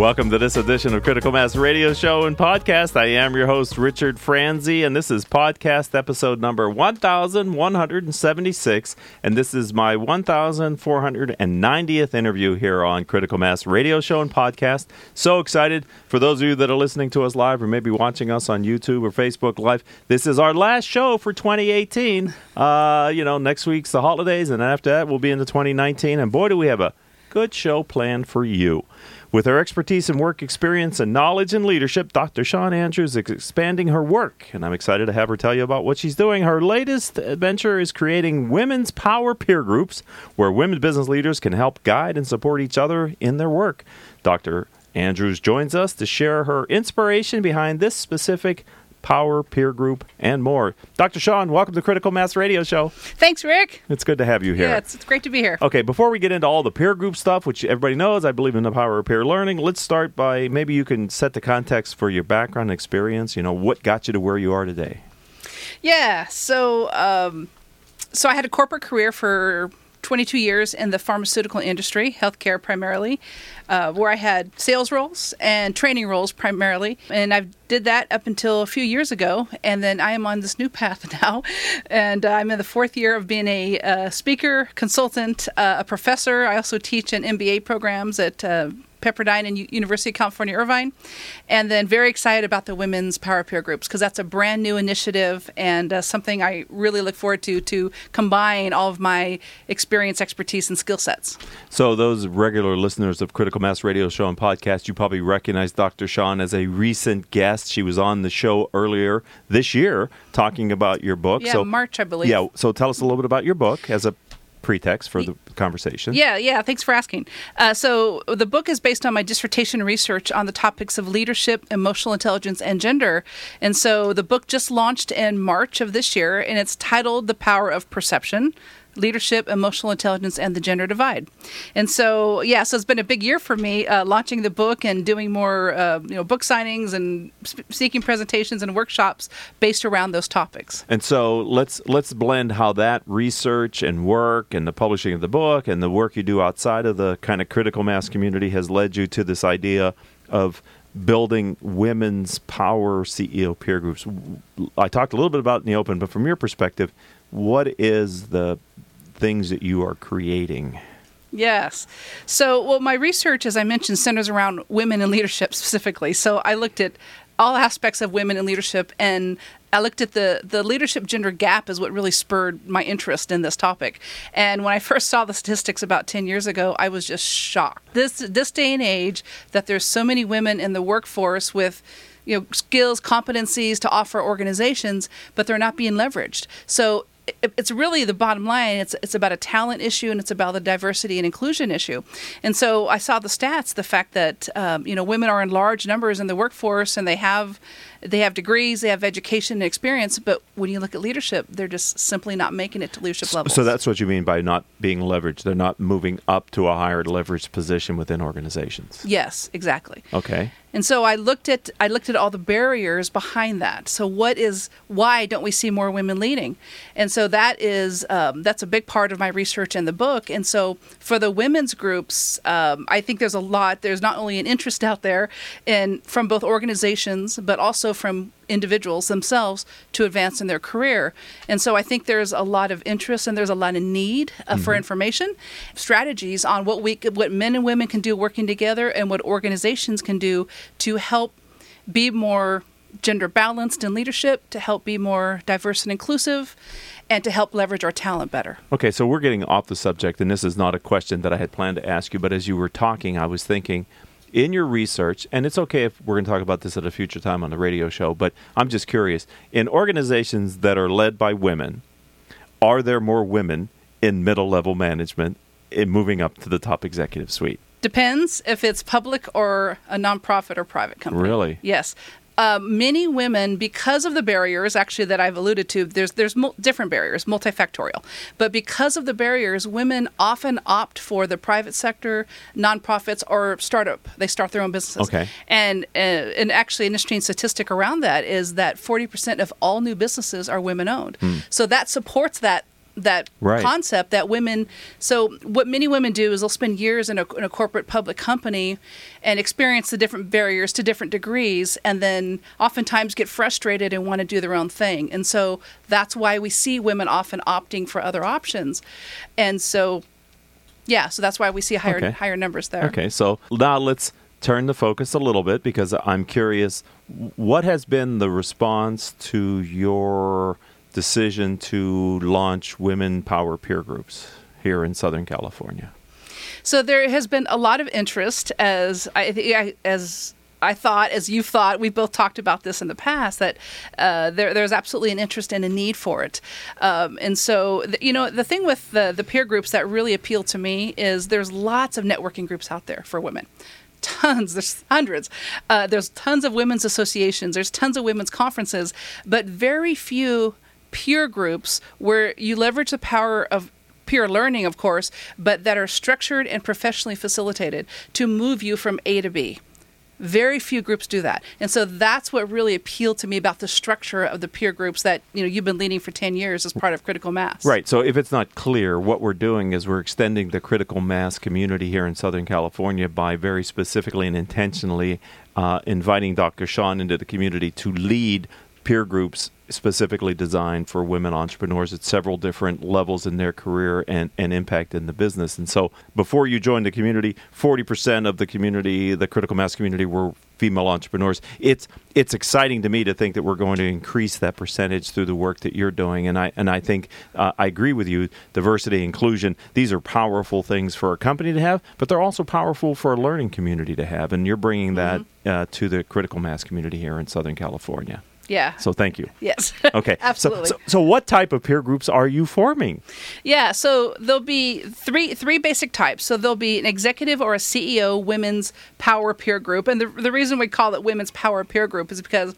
Welcome to this edition of Critical Mass Radio Show and Podcast. I am your host, Richard Franzi, and this is podcast episode number 1176. And this is my 1490th interview here on Critical Mass Radio Show and Podcast. So excited for those of you that are listening to us live or maybe watching us on YouTube or Facebook Live. This is our last show for 2018. Uh, you know, next week's the holidays, and after that, we'll be into 2019. And boy, do we have a good show planned for you. With her expertise in work experience and knowledge and leadership, Dr. Shawn Andrews is expanding her work, and I'm excited to have her tell you about what she's doing. Her latest adventure is creating women's power peer groups where women business leaders can help guide and support each other in their work. Dr. Andrews joins us to share her inspiration behind this specific Power Peer Group, and more. Dr. Shawn, welcome to Critical Mass Radio Show. Thanks, Rick. It's good to have you here. Yeah, it's, it's great to be here. Okay, before we get into all the peer group stuff, which everybody knows, I believe in the power of peer learning, let's start by maybe you can set the context for your background experience. You know, what got you to where you are today? Yeah, so um, so I had a corporate career for 22 years in the pharmaceutical industry, healthcare primarily, uh, where I had sales roles and training roles primarily. And I did that up until a few years ago. And then I am on this new path now. And uh, I'm in the fourth year of being a uh, speaker, consultant, uh, a professor. I also teach in MBA programs at uh, Pepperdine and U- University of California, Irvine. And then very excited about the women's power peer groups because that's a brand new initiative and uh, something I really look forward to to combine all of my experience, expertise, and skill sets. So, those regular listeners of Critical Mass Radio Show and Podcast, you probably recognize Dr. Shawn as a recent guest. She was on the show earlier this year talking about your book. Yeah, so, March, I believe. Yeah, so tell us a little bit about your book as a pretext for the conversation. Yeah, yeah. Thanks for asking. Uh, so the book is based on my dissertation research on the topics of leadership, emotional intelligence, and gender. And so the book just launched in March of this year, and it's titled "The Power of Perception." Leadership, emotional intelligence, and the gender divide. And so, yeah, so it's been a big year for me uh, launching the book and doing more, uh, you know, book signings and speaking presentations and workshops based around those topics. And so let's let's blend how that research and work and the publishing of the book and the work you do outside of the kind of critical mass community has led you to this idea of building women's power CEO peer groups. I talked a little bit about in the open, but from your perspective, what is the things that you are creating? Yes. So, well, my research, as I mentioned, centers around women in leadership specifically. So, I looked at all aspects of women in leadership and I looked at the the leadership gender gap is what really spurred my interest in this topic. And when I first saw the statistics about 10 years ago, I was just shocked. This this day and age that there's so many women in the workforce with you know skills, competencies to offer organizations, but they're not being leveraged. So it's really the bottom line. It's it's about a talent issue and it's about the diversity and inclusion issue. And so I saw the stats, the fact that um, you know women are in large numbers in the workforce and they have they have degrees, they have education and experience, but when you look at leadership, they're just simply not making it to leadership levels. So that's what you mean by not being leveraged. They're not moving up to a higher leveraged position within organizations. Yes, exactly. Okay. And so I looked at I looked at all the barriers behind that. So what is why don't we see more women leading? And so that is um, that's a big part of my research in the book. And so for the women's groups, um, I think there's a lot. There's not only an interest out there in from both organizations, but also from individuals themselves to advance in their career. And so I think there's a lot of interest and there's a lot of need uh, mm-hmm. for information, strategies on what we what men and women can do working together and what organizations can do to help be more gender balanced in leadership, to help be more diverse and inclusive, and to help leverage our talent better. Okay, so we're getting off the subject, and this is not a question that I had planned to ask you, but as you were talking, I was thinking in your research, and it's okay if we're going to talk about this at a future time on the radio show, but I'm just curious in organizations that are led by women, are there more women in middle level management in moving up to the top executive suite? Depends if it's public or a nonprofit or private company. Really? Yes um, many women, because of the barriers, actually that I've alluded to, there's there's mul- different barriers, multifactorial. But because of the barriers, women often opt for the private sector, nonprofits, or startup. They start their own businesses. Okay. And uh, and actually, an interesting statistic around that is that 40% of all new businesses are women owned. So that supports that that Right. concept that women so what many women do is they'll spend years in a, in a corporate public company and experience the different barriers to different degrees and then oftentimes get frustrated and want to do their own thing and so that's why we see women often opting for other options and so yeah so that's why we see higher Okay. higher numbers there Okay, so now let's turn the focus a little bit because I'm curious what has been the response to your decision to launch women power peer groups here in Southern California? So there has been a lot of interest, as I as I thought, as you've thought. We've both talked about this in the past that uh, there, there's absolutely an interest and a need for it. Um, and so, th- you know, the thing with the the peer groups that really appeal to me is there's lots of networking groups out there for women. Tons, there's hundreds. Uh, there's tons of women's associations. There's tons of women's conferences, but very few peer groups where you leverage the power of peer learning, of course, but that are structured and professionally facilitated to move you from A to B. Very few groups do that. And so that's what really appealed to me about the structure of the peer groups that, you know, you've been leading for 10 years as part of critical mass. Right. So if it's not clear, what we're doing is we're extending the critical mass community here in Southern California by very specifically and intentionally uh, inviting Dr. Shawn into the community to lead peer groups specifically designed for women entrepreneurs at several different levels in their career and, and impact in the business. And so before you joined the community, 40% of the community, the critical mass community, were female entrepreneurs. It's it's exciting to me to think that we're going to increase that percentage through the work that you're doing. And I and I think uh, I agree with you. Diversity, inclusion, these are powerful things for a company to have, but they're also powerful for a learning community to have. And you're bringing that uh, to the critical mass community here in Southern California. Yeah. So thank you. yes. Okay. So- Absolutely. So, so, what type of peer groups are you forming? Yeah, so there'll be three three basic types. So there'll be an executive or a CEO women's power peer group, and the the reason we call it women's power peer group is because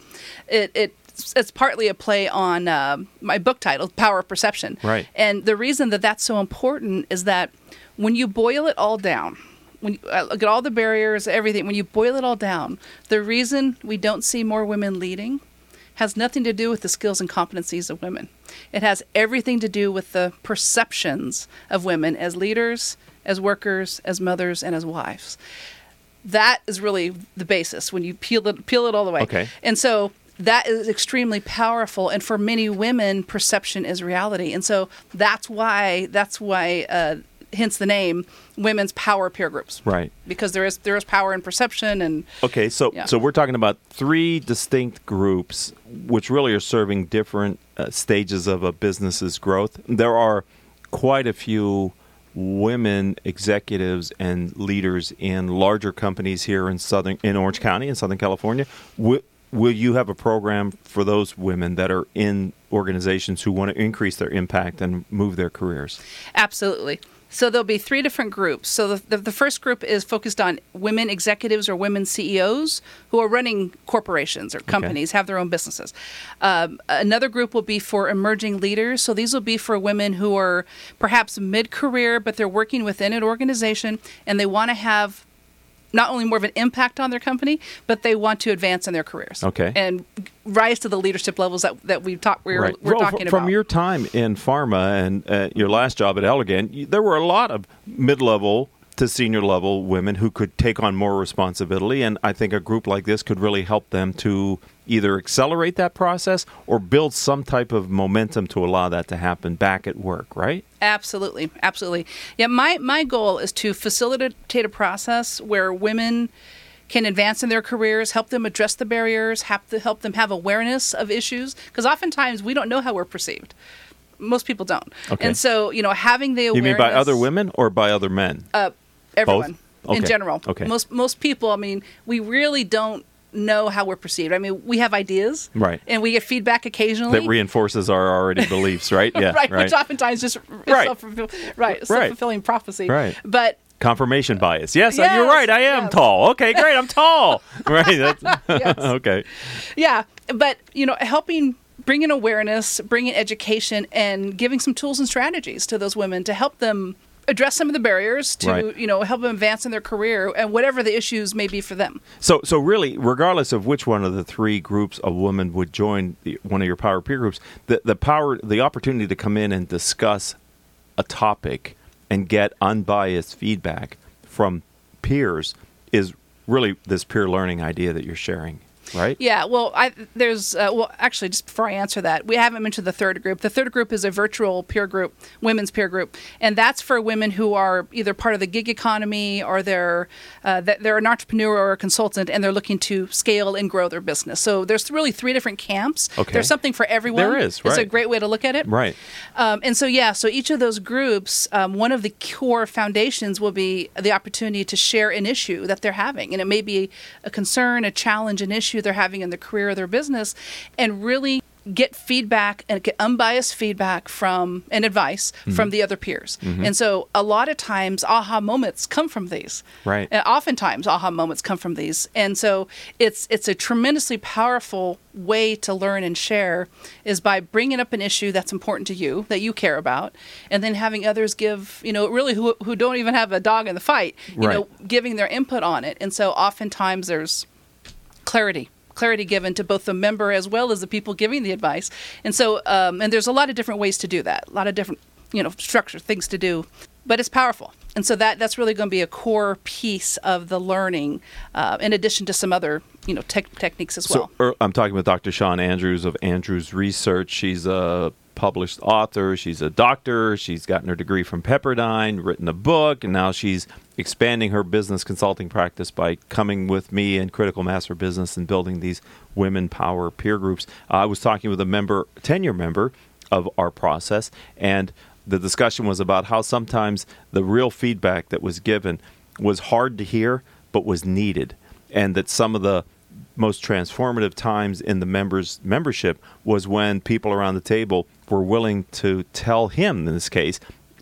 it it it's partly a play on uh, my book title, Power of Perception. Right. And the reason that that's so important is that when you boil it all down, when you uh, look at all the barriers, everything, when you boil it all down, the reason we don't see more women leading has nothing to do with the skills and competencies of women. It has everything to do with the perceptions of women as leaders, as workers, as mothers, and as wives. That is really the basis when you peel it peel it all the way. Okay. And so that is extremely powerful and for many women perception is reality. And so that's why that's why uh, hence the name women's power peer groups. Right. Because there is there is power in perception and Okay, so Yeah. so we're talking about three distinct groups, which really are serving different uh, stages of a business's growth. There are quite a few women executives and leaders in larger companies here in southern in Orange County in Southern California. Will, will you have a program for those women that are in organizations who want to increase their impact and move their careers? Absolutely. So there'll be three different groups. So the, the, the first group is focused on women executives or women CEOs who are running corporations or companies, have their own businesses. Um, another group will be for emerging leaders. So these will be for women who are perhaps mid career, but they're working within an organization and they want to have not only more of an impact on their company, but they want to advance in their careers. Okay. And rise to the leadership levels that, that we've talked we're, Right. we're Well, talking fr- from about. your time in pharma and uh, your last job at Allergan, there were a lot of mid-level to senior level women who could take on more responsibility, and I think a group like this could really help them to either accelerate that process or build some type of momentum to allow that to happen back at work. Right? Absolutely, absolutely. Yeah, my my goal is to facilitate a process where women can advance in their careers, help them address the barriers, have to help them have awareness of issues because oftentimes we don't know how we're perceived. Most people don't. Okay. And so, you know, having the You mean by other women or by other men? uh, everyone Okay. in general. Okay. Most most people, I mean, we really don't know how we're perceived. I mean, we have ideas. Right. And we get feedback occasionally. that reinforces our already beliefs, right? Yeah, right, which oftentimes just Right. self right, Right. self fulfilling prophecy. Right. But Confirmation bias. Yes, uh, you're right. I am yes. tall. Okay, great. I'm tall. right. Yes. okay. Yeah, but you know, helping bringing awareness, bringing education, and giving some tools and strategies to those women to help them address some of the barriers to Right. you know help them advance in their career and whatever the issues may be for them. So, so really, regardless of which one of the three groups a woman would join the, one of your power peer groups, the the power, the opportunity to come in and discuss a topic and get unbiased feedback from peers is really this peer learning idea that you're sharing, right? Yeah, well, I, there's uh, well, actually, just before I answer that, we haven't mentioned the third group. The third group is a virtual peer group, women's peer group, and that's for women who are either part of the gig economy or they're uh, they're an entrepreneur or a consultant, and they're looking to scale and grow their business. So there's really three different camps. Okay. There's something for everyone. There is, Right. It's a great way to look at it. Right. Um, and so, yeah, so each of those groups, um, one of the core foundations will be the opportunity to share an issue that they're having. And it may be a concern, a challenge, an issue they're having in their career or their business, and really get feedback and get unbiased feedback from and advice Mm-hmm. from the other peers. And so a lot of times aha moments come from these. Right. And oftentimes aha moments come from these. And so it's it's a tremendously powerful way to learn and share is by bringing up an issue that's important to you that you care about and then having others give, you know, really who who don't even have a dog in the fight, you Right. know, giving their input on it. And so oftentimes there's clarity clarity given to both the member as well as the people giving the advice and so um, and there's a lot of different ways to do that a lot of different you know structure things to do but it's powerful and so that that's really going to be a core piece of the learning uh, in addition to some other you know tech techniques as well So er, I'm talking with Dr. Shawn Andrews of Andrews Research. She's a published author. She's a doctor. She's gotten her degree from Pepperdine, written a book, and now she's expanding her business consulting practice by coming with me in Critical Mass for Business and building these women power peer groups. Uh, I was talking with a member, tenure member of our process, and the discussion was about how sometimes the real feedback that was given was hard to hear but was needed and that some of the most transformative times in the members membership was when people around the table were willing to tell him in this case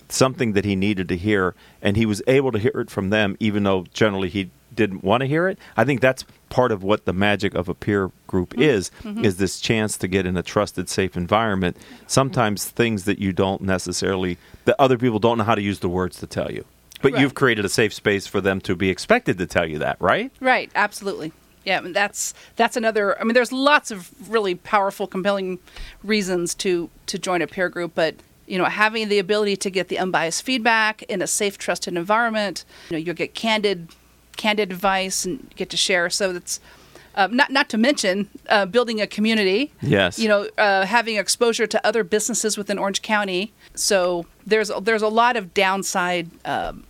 something that he needed to hear and he was able to hear it from them even though generally he didn't want to hear it. I think that's part of what the magic of a peer group mm-hmm. is mm-hmm. is this chance to get in a trusted safe environment. Sometimes things that you don't necessarily that other people don't know how to use the words to tell you. But Right. you've created a safe space for them to be expected to tell you that right? Right, absolutely. Yeah, and that's that's another. I mean, there's lots of really powerful, compelling reasons to to join a peer group, but you know, having the ability to get the unbiased feedback in a safe, trusted environment, you know, you'll get candid, candid advice and get to share. So that's uh, not not to mention uh, building a community. Yes. You know, uh, having exposure to other businesses within Orange County. So there's there's a lot of downside um,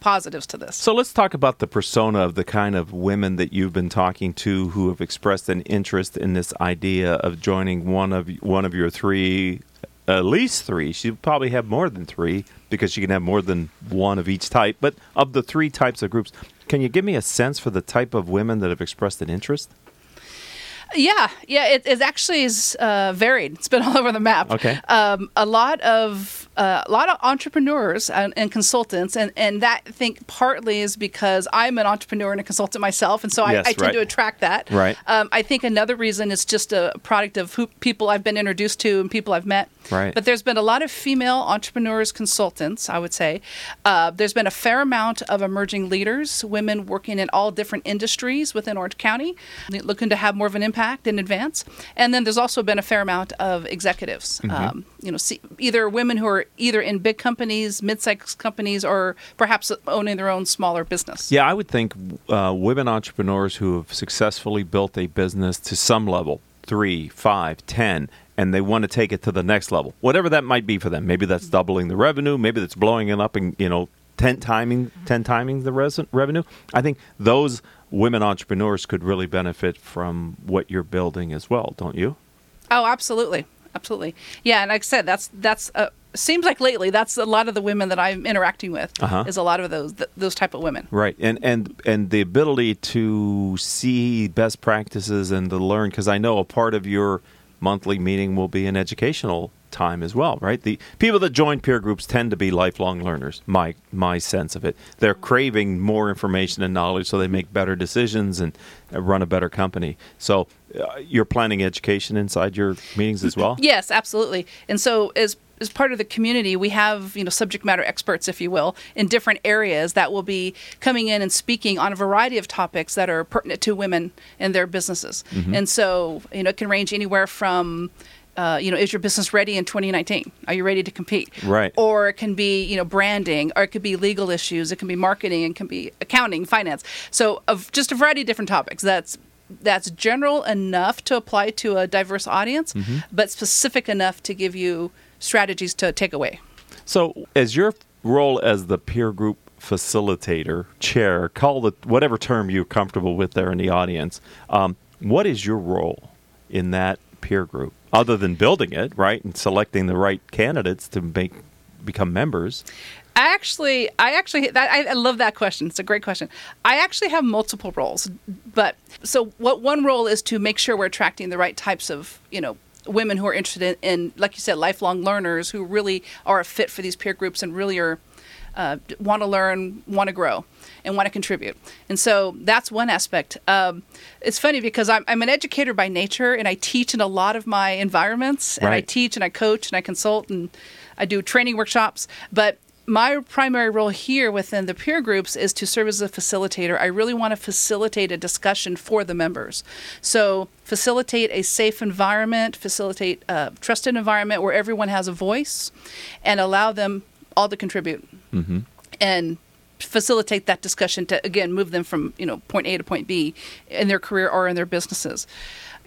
positives to this. So let's talk about the persona of the kind of women that you've been talking to who have expressed an interest in this idea of joining one of one of your three, at least three. She probably have more than three because she can have more than one of each type. But of the three types of groups, can you give me a sense for the type of women that have expressed an interest? Yeah, yeah, it, it actually is uh, varied. It's been all over the map. Okay. um, a lot of uh, a lot of entrepreneurs and, and consultants, and and that I think partly is because I'm an entrepreneur and a consultant myself, and so Yes, I, I tend right. to attract that. Right. Um, I think another reason is just a product of who people I've been introduced to and people I've met. Right. But there's been a lot of female entrepreneurs, consultants. I would say uh, there's been a fair amount of emerging leaders, women working in all different industries within Orange County, looking to have more of an impact in advance. And then there's also been a fair amount of executives. Mm-hmm. Um, you know, see, either women who are either in big companies, mid-sized companies, or perhaps owning their own smaller business. Yeah, I would think uh, women entrepreneurs who have successfully built a business to some level three, five, ten, and they want to take it to the next level, whatever that might be for them. Maybe that's doubling the revenue. Maybe that's blowing it up and you know ten timing, ten timing the res- revenue. I think those women entrepreneurs could really benefit from what you're building as well, don't you? Oh, absolutely, absolutely. Yeah, and like I said, that's that's uh, seems like lately that's a lot of the women that I'm interacting with Uh-huh. is a lot of those th- those type of women. Right, and and and the ability to see best practices and to learn because I know a part of your monthly meeting will be an educational time as well, right? The people that join peer groups tend to be lifelong learners. My my sense of it, they're craving more information and knowledge, so they make better decisions and uh, run a better company. So uh, you're planning education inside your meetings as well. Yes, absolutely. And so as as part of the community, we have you know subject matter experts, if you will, in different areas that will be coming in and speaking on a variety of topics that are pertinent to women and their businesses. And so you know it can range anywhere from uh, you know, is your business ready in 2019? Are you ready to compete? Right. Or it can be, you know, branding, or it could be legal issues, it can be marketing, it can be accounting, finance. So, of just a variety of different topics. That's that's general enough to apply to a diverse audience, but specific enough to give you strategies to take away. So, as your role as the peer group facilitator, chair, call it whatever term you're comfortable with there in the audience, um, what is your role in that peer group other than building it, right, and selecting the right candidates to make become members? I actually, I actually, that, I, I love that question. It's a great question. I actually have multiple roles, but so what one role is to make sure we're attracting the right types of, you know, women who are interested in, in like you said, lifelong learners who really are a fit for these peer groups and really are uh, want to learn, want to grow, and want to contribute. And so that's one aspect. Um, it's funny because I'm, I'm an educator by nature, and I teach in a lot of my environments, and I teach and I coach and I consult and I do training workshops. But my primary role here within the peer groups is to serve as a facilitator. I really want to facilitate a discussion for the members. So, facilitate a safe environment, facilitate a trusted environment where everyone has a voice, and allow them all to contribute. Mm-hmm. And facilitate that discussion to again move them from you know point A to point B in their career or in their businesses.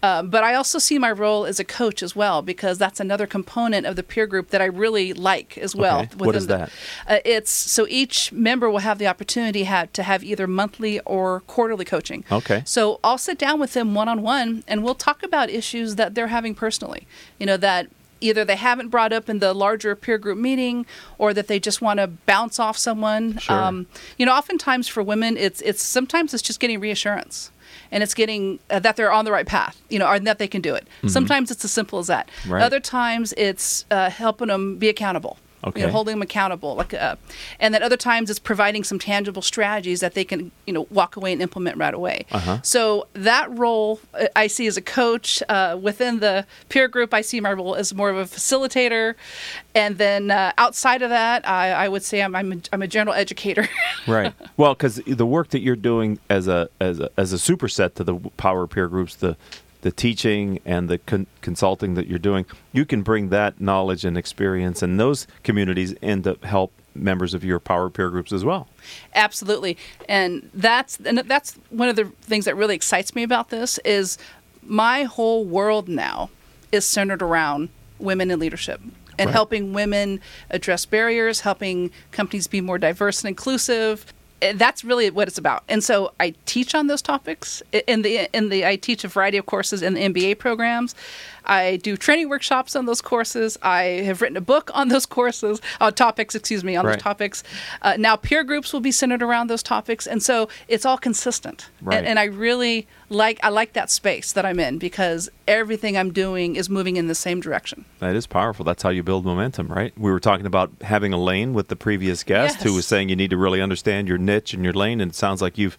Um, but I also see my role as a coach as well because that's another component of the peer group that I really like as well. Okay. What is within the- that? Uh, it's so each member will have the opportunity ha- to have either monthly or quarterly coaching. Okay. So I'll sit down with them one on one and we'll talk about issues that they're having personally. You know, that either they haven't brought up in the larger peer group meeting or that they just want to bounce off someone. Um, Sure. you know, oftentimes for women, it's, it's sometimes it's just getting reassurance. And it's getting uh, that they're on the right path, you know, or that they can do it. Sometimes it's as simple as that. Mm-hmm. Right. Other times it's uh, helping them be accountable. You Okay. know, holding them accountable, like, uh, and then other times it's providing some tangible strategies that they can, you know, walk away and implement right away. Uh-huh. So that role uh, I see as a coach uh, within the peer group. I see my role as more of a facilitator, and then uh, outside of that, I, I would say I'm I'm a, I'm a general educator. right. Well, because the work that you're doing as a as a as a superset to the power peer groups, the the teaching and the con- consulting that you're doing, you can bring that knowledge and experience and those communities in to help members of your power peer groups as well. Absolutely, and that's and that's one of the things that really excites me about this is my whole world now is centered around women in leadership and Right. helping women address barriers, helping companies be more diverse and inclusive. That's really what it's about. And so I teach on those topics in the in the I teach a variety of courses in the MBA programs. I do training workshops on those courses. I have written a book on those courses, uh, topics, excuse me, on Right. those topics. Uh, now peer groups will be centered around those topics, and so it's all consistent. Right. And, and I really like I like that space that I'm in because everything I'm doing is moving in the same direction. That is powerful. That's how you build momentum, right? We were talking about having a lane with the previous guest who was saying you need to really understand your niche and your lane. And it sounds like you've,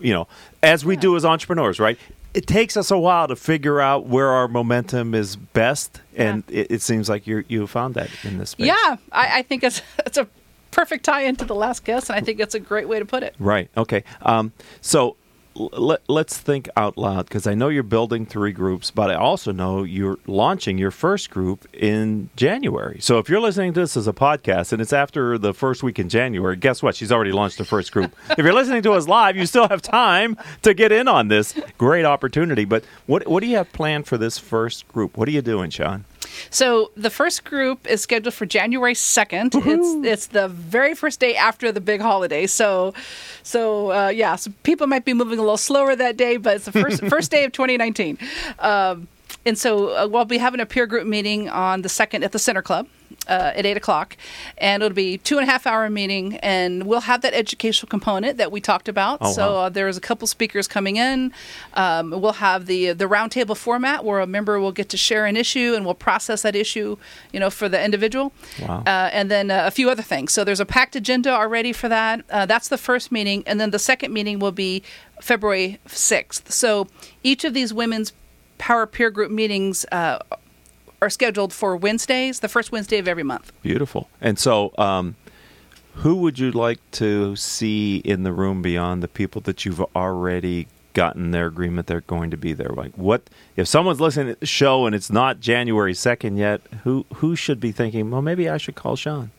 you know, as we do as entrepreneurs, right? It takes us a while to figure out where our momentum is best, and it, it seems like you you found that in this space. Yeah, I, I think it's it's a perfect tie into the last guest, and I think it's a great way to put it. Right. Okay. Um, so let, let's think out loud because I know you're building three groups, but I also know you're launching your first group in January. So if you're listening to this as a podcast and it's after the first week in January, guess what? She's already launched the first group. if you're listening to us live, you still have time to get in on this great opportunity. But what what do you have planned for this first group? What are you doing, Shawn? So the first group is scheduled for January second. It's it's the very first day after the big holiday. So, so uh, yeah, so people might be moving a little slower that day, but it's the first first day of 2019. Um, and so uh, we'll be having a peer group meeting on the second at the Center Club. Uh, at eight o'clock, and it'll be two and a half hour meeting, and we'll have that educational component that we talked about. Oh, so wow. uh, there's a couple speakers coming in. Um, we'll have the the roundtable format where a member will get to share an issue, and we'll process that issue, you know, for the individual. Wow. Uh, and then uh, a few other things. So there's a packed agenda already for that. Uh, that's the first meeting, and then the second meeting will be February 6th. So each of these women's power peer group meetings uh, are scheduled for Wednesdays, the first Wednesday of every month. Beautiful. And so, um, who would you like to see in the room beyond the people that you've already gotten their agreement they're going to be there? Like, what if someone's listening to the show and it's not January second yet? Who who should be thinking? Well, maybe I should call Shawn.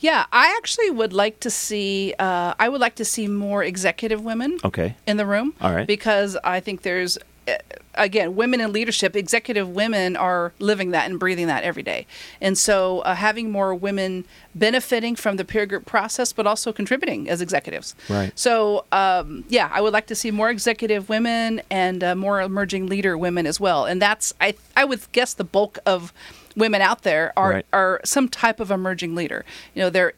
Yeah, I actually would like to see. Uh, I would like to see more executive women Okay. in the room. All right. Because I think there's, again, women in leadership, executive women are living that and breathing that every day. And so uh, having more women benefiting from the peer group process, but also contributing as executives. Right. So, um, yeah, I would like to see more executive women and uh, more emerging leader women as well. And that's, I, I would guess, the bulk of women out there are, Right. are some type of emerging leader. You know, they're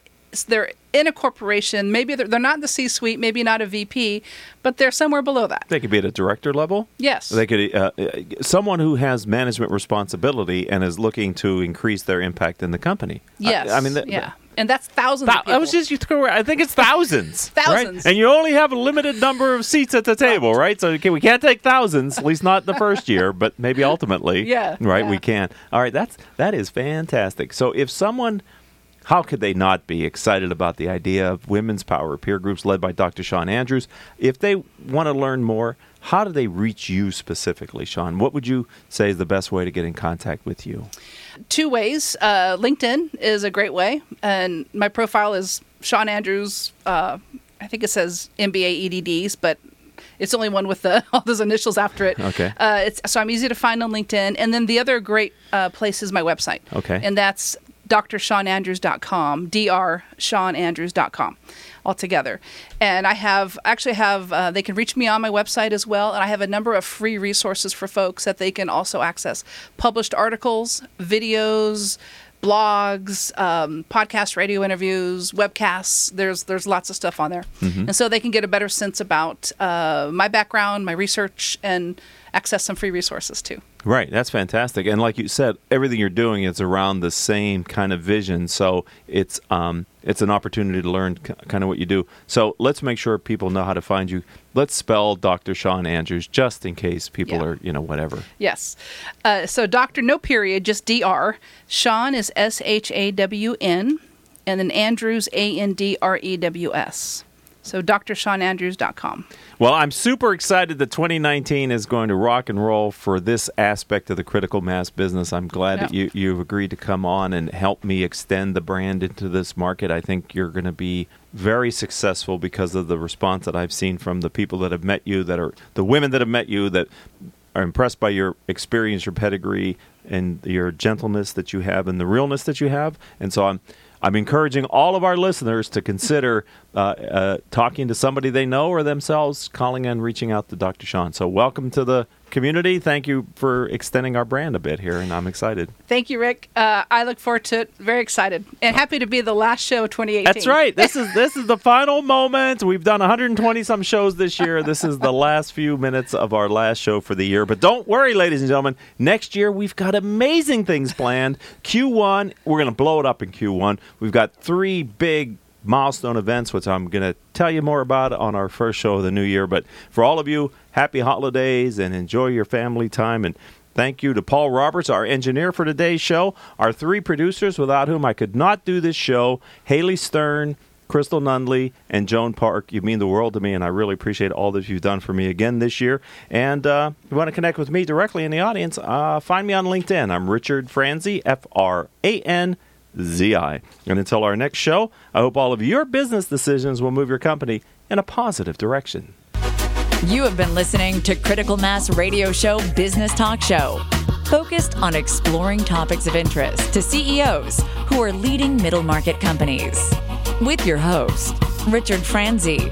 they're in a corporation. Maybe they're, they're not in the C-suite, maybe not a VP, but they're somewhere below that. They could be at a director level. Yes. They could uh, uh, someone who has management responsibility and is looking to increase their impact in the company. I- yes. I, mean, the, yeah, and that's thousands. Thou- of people. I was just you threw. I think it's thousands. right? Thousands. and you only have a limited number of seats at the table, right? So okay, we can't take thousands, at least not the first year, but maybe ultimately, Yeah, right? yeah. We can. All right, that's that is fantastic. So if someone, how could they not be excited about the idea of women's power peer groups led by Dr. Shawn Andrews? If they want to learn more, how do they reach you specifically, Shawn? What would you say is the best way to get in contact with you? two ways. Uh, LinkedIn is a great way, and my profile is Shawn Andrews. Uh, I think it says MBA EDDs, but it's only one with the, all those initials after it. Okay. Uh, it's, so I'm easy to find on LinkedIn. And then the other great uh, place is my website. Okay. And that's drshawnandrews.com, drseanandrews.com altogether. And I have actually have uh, they can reach me on my website as well, and I have a number of free resources for folks that they can also access: published articles, videos, blogs, um, podcast, radio interviews, webcasts. There's there's lots of stuff on there, and so they can get a better sense about uh, my background, my research, and access some free resources too. Right, that's fantastic. And like you said, everything you're doing is around the same kind of vision. So it's um, it's an opportunity to learn kind of what you do. So let's make sure people know how to find you. Let's spell Dr. Shawn Andrews just in case people Yeah. are you know whatever. Yes. Uh, so Dr. No period, just Dr. Shawn is S H A W N, and then Andrews, A N D R E W S. So drshawnandrews.com. Well, I'm super excited that 2019 is going to rock and roll for this aspect of the critical mass business. I'm glad that you, you've agreed to come on and help me extend the brand into this market. I think you're going to be very successful because of the response that I've seen from the people that have met you, that are the women that have met you, that are impressed by your experience, your pedigree, and your gentleness that you have, and the realness that you have. And so I'm. I'm encouraging all of our listeners to consider uh, uh, talking to somebody they know or themselves, calling and reaching out to Dr. Shawn. So, welcome to the community. Thank you for extending our brand a bit here, and I'm excited. Thank you, Rick. Uh, I look forward to it. Very excited and happy to be the last show of 2018. That's right. This is this is the final moment. We've done 120 some shows this year. This is the last few minutes of our last show for the year. But don't worry, ladies and gentlemen. Next year we've got amazing things planned. Q1, we're going to blow it up in Q1. We've got three big milestone events, which I'm going to tell you more about on our first show of the new year. But for all of you, happy holidays and enjoy your family time. And thank you to Paul Roberts, our engineer for today's show, our three producers without whom I could not do this show Haley Stern, Crystal Nunley and Joan Park. You mean the world to me, and I really appreciate all that you've done for me again this year. And uh, if you want to connect with me directly in the audience, uh, find me on LinkedIn. I'm Richard Franzi, F R A N. ZI. And until our next show, I hope all of your business decisions will move your company in a positive direction. You have been listening to Critical Mass Radio Show Business Talk Show, focused on exploring topics of interest to CEOs who are leading middle market companies. With your host, Richard Franzi.